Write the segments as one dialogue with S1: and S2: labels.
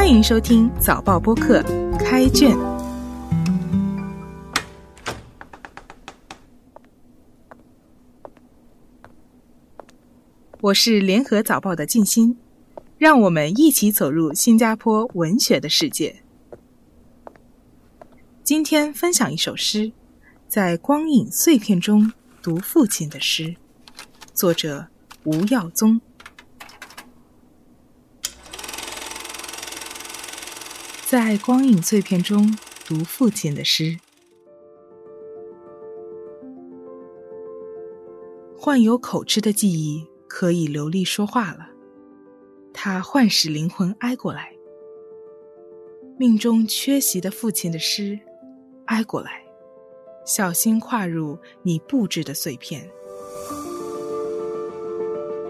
S1: 欢迎收听早报播客开卷。我是联合早报的静心，让我们一起走入新加坡文学的世界。今天分享一首诗，在光影碎片中读父亲的诗，作者吴耀宗。在光影碎片中读父亲的诗，患有口吃的记忆可以流利说话了。他唤使灵魂挨过来，命中缺席的父亲的诗，挨过来，小心跨入你布置的碎片，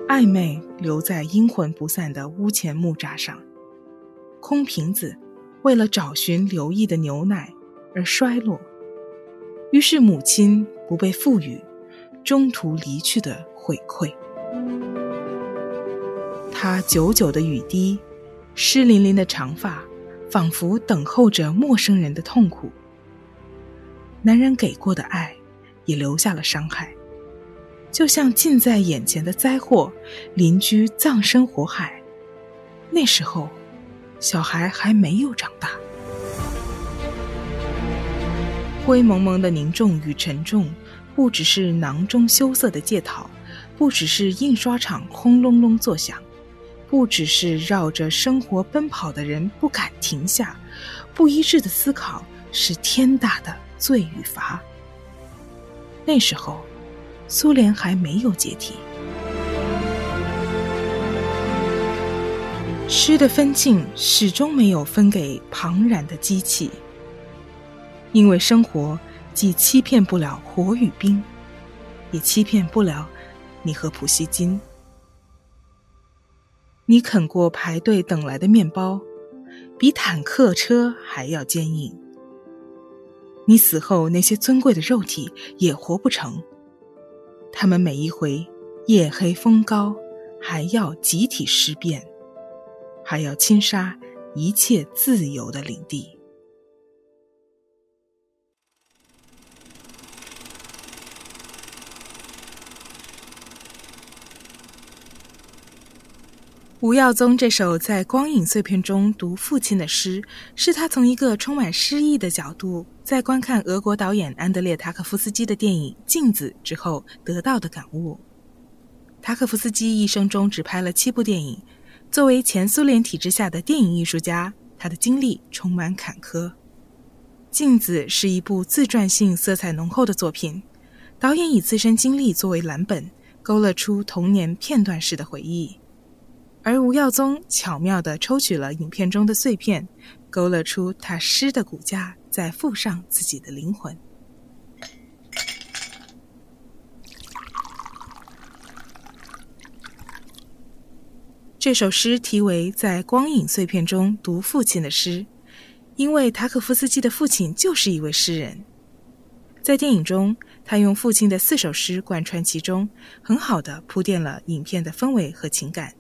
S1: 暧昧留在阴魂不散的屋前木栅上，空瓶子。为了找寻留意的牛奶而衰落，于是母亲不被赋予中途离去的回馈。他久久的雨滴，湿淋淋的长发，仿佛等候着陌生人的痛苦。男人给过的爱，也留下了伤害，就像近在眼前的灾祸，邻居葬身火海。那时候。小孩还没有长大，灰蒙蒙的凝重与沉重，不只是囊中羞涩的借讨，不只是印刷厂轰隆隆作响，不只是绕着生活奔跑的人不敢停下，不一致的思考是天大的罪与罚。那时候，苏联还没有解体。诗的分镜始终没有分给庞然的机器，因为生活既欺骗不了火与冰，也欺骗不了你和普希金。你啃过排队等来的面包，比坦克车还要坚硬。你死后那些尊贵的肉体也活不成，他们每一回夜黑风高，还要集体尸变。还要侵杀一切自由的领地。吴耀宗这首在光影碎片中读父亲的诗，是他从一个充满诗意的角度，在观看俄国导演安德烈·塔可夫斯基的电影《镜子》之后得到的感悟。塔可夫斯基一生中只拍了七部电影。作为前苏联体制下的电影艺术家，他的经历充满坎坷。《镜子》是一部自传性色彩浓厚的作品，导演以自身经历作为蓝本，勾勒出童年片段式的回忆；而吴耀宗巧妙地抽取了影片中的碎片，勾勒出他诗的骨架，再附上自己的灵魂。这首诗题为《在光影碎片中读父亲的诗》，因为塔可夫斯基的父亲就是一位诗人。在电影中，他用父亲的四首诗贯穿其中，很好的铺垫了影片的氛围和情感。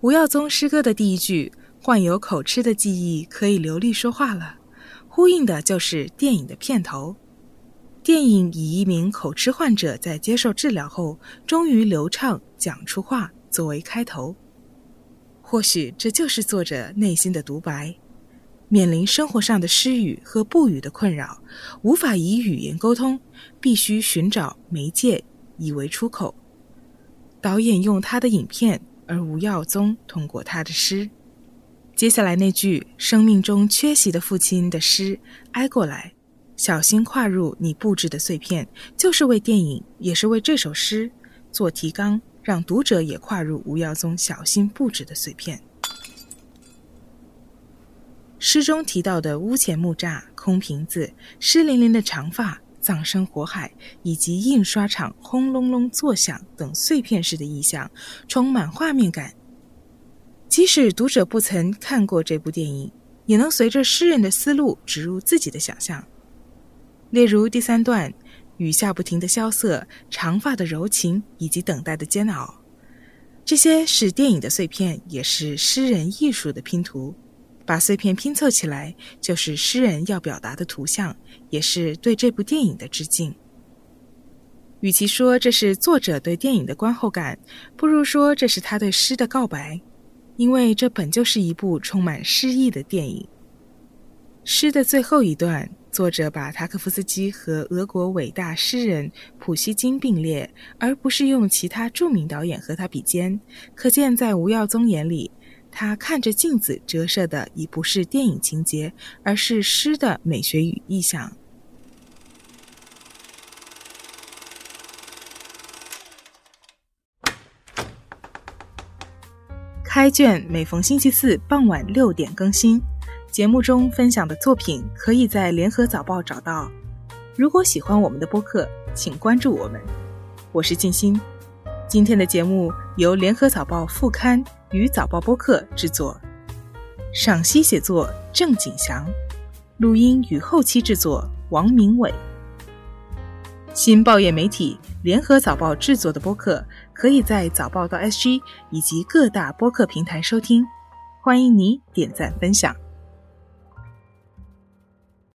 S1: 吴耀宗诗歌的第一句“患有口吃的记忆可以流利说话了”，呼应的就是电影的片头。电影以一名口吃患者在接受治疗后，终于流畅讲出话。作为开头，或许这就是作者内心的独白。面临生活上的失语和不语的困扰，无法以语言沟通，必须寻找媒介以为出口。导演用他的影片，而吴耀宗通过他的诗。接下来那句“生命中缺席的父亲”的诗挨过来，小心跨入你布置的碎片，就是为电影，也是为这首诗做提纲。让读者也跨入吴耀宗小心布置的碎片。诗中提到的屋前木栅、空瓶子、湿淋淋的长发、葬身火海，以及印刷厂轰隆隆作响等碎片式的意象，充满画面感。即使读者不曾看过这部电影，也能随着诗人的思路植入自己的想象。例如第三段。雨下不停的萧瑟，长发的柔情，以及等待的煎熬。这些是电影的碎片，也是诗人艺术的拼图。把碎片拼凑起来，就是诗人要表达的图像，也是对这部电影的致敬。与其说这是作者对电影的观后感，不如说这是他对诗的告白，因为这本就是一部充满诗意的电影。诗的最后一段，作者把塔可夫斯基和俄国伟大诗人普希金并列，而不是用其他著名导演和他比肩。可见，在吴耀宗眼里，他看着镜子折射的已不是电影情节，而是诗的美学与意象。开卷每逢星期四傍晚六点更新，节目中分享的作品可以在联合早报找到。如果喜欢我们的播客，请关注我们。我是静心，今天的节目由联合早报副刊与早报播客制作，赏析写作郑景祥，录音与后期制作王明伟。新报业媒体联合早报制作的播客，可以在早报到 SG 以及各大播客平台收听。欢迎你点赞分享。